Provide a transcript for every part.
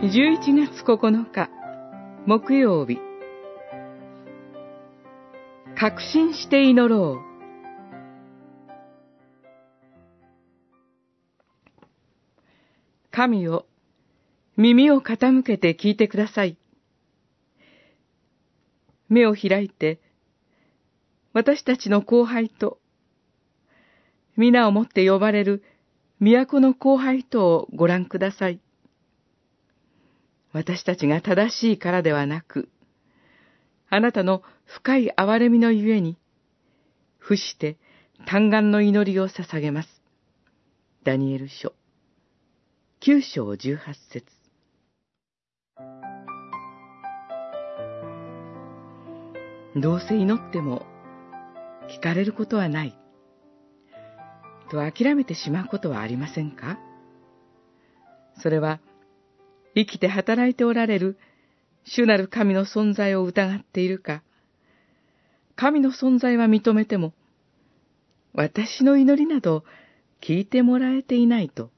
11月9日木曜日。確信して祈ろう。神よ耳を傾けて聞いてください。目を開いて私たちの後輩と皆をもって呼ばれる都の後輩とをご覧ください。私たちが正しいからではなく、あなたの深い憐れみのゆえに、伏して嘆願の祈りを捧げます。ダニエル書、九章十八節どうせ祈っても聞かれることはない。と諦めてしまうことはありませんか？それは生きて働いておられる主なる神の存在を疑っているか、神の存在は認めても、私の祈りなど聞いてもらえていないと、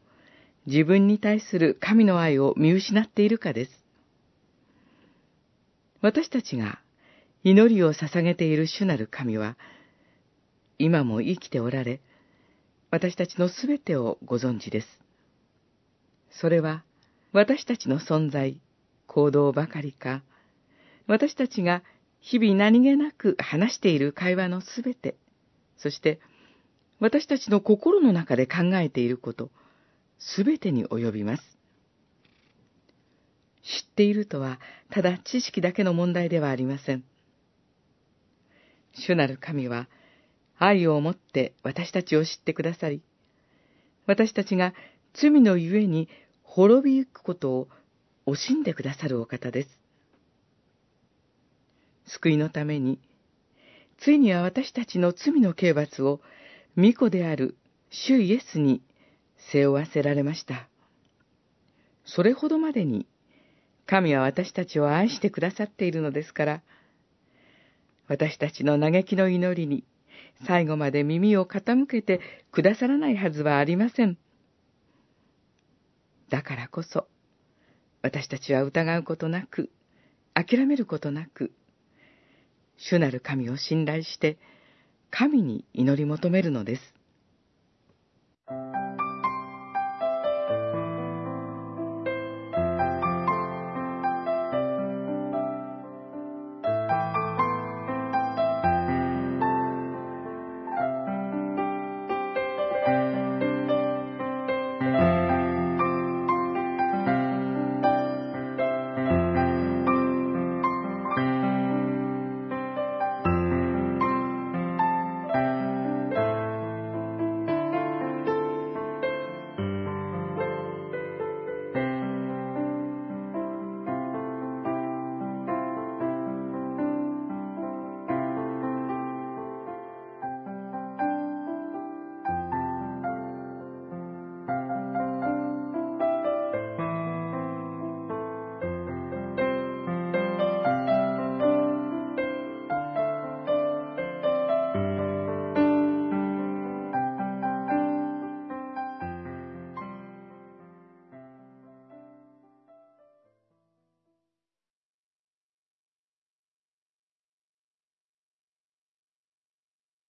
自分に対する神の愛を見失っているかです。私たちが祈りを捧げている主なる神は、今も生きておられ、私たちのすべてをご存知です。それは、私たちの存在、行動ばかりか、私たちが日々何気なく話している会話のすべて、そして私たちの心の中で考えていること、すべてに及びます。知っているとは、ただ知識だけの問題ではありません。主なる神は、愛をもって私たちを知ってくださり、私たちが罪のゆえに滅びゆくことを惜しんでくださるお方です。救いのために、ついには私たちの罪の刑罰を、御子である主イエスに背負わせられました。それほどまでに、神は私たちを愛してくださっているのですから、私たちの嘆きの祈りに、最後まで耳を傾けてくださらないはずはありません。だからこそ、私たちは疑うことなく、諦めることなく、主なる神を信頼して、神に祈り求めるのです。